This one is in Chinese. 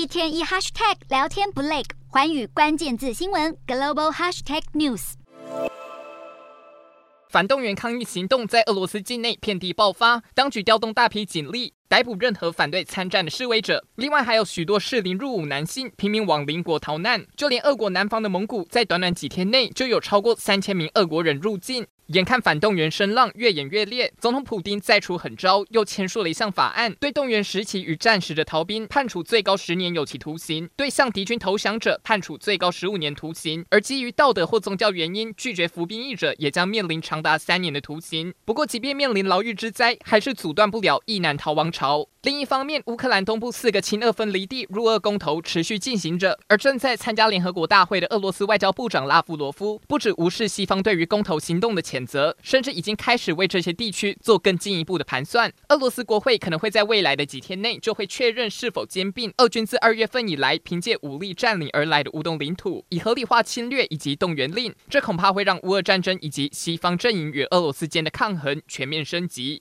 一天一 hashtag 聊天不累，环宇关键字新闻 global hashtag news。反动员抗议行动在俄罗斯境内遍地爆发，当局调动大批警力逮捕任何反对参战的示威者。另外，还有许多适龄入伍男性拼命往邻国逃难，就连俄国南方的蒙古，在短短几天内就有超过三千名俄国人入境。眼看反动员声浪越演越烈，总统普丁再出狠招，又签署了一项法案，对动员时期与战时的逃兵判处最高十年有期徒刑，对向敌军投降者判处最高十五年徒刑，而基于道德或宗教原因拒绝服兵役者，也将面临长达三年的徒刑。不过，即便面临牢狱之灾，还是阻断不了意难逃亡潮。另一方面，乌克兰东部四个亲俄分离地入俄公投持续进行着，而正在参加联合国大会的俄罗斯外交部长拉夫罗夫，不止无视西方对于公投行动的谴责，甚至已经开始为这些地区做更进一步的盘算。俄罗斯国会可能会在未来的几天内就会确认是否兼并俄军自二月份以来凭借武力占领而来的乌东领土，以合理化侵略以及动员令。这恐怕会让乌俄战争以及西方阵营与俄罗斯间的抗衡全面升级。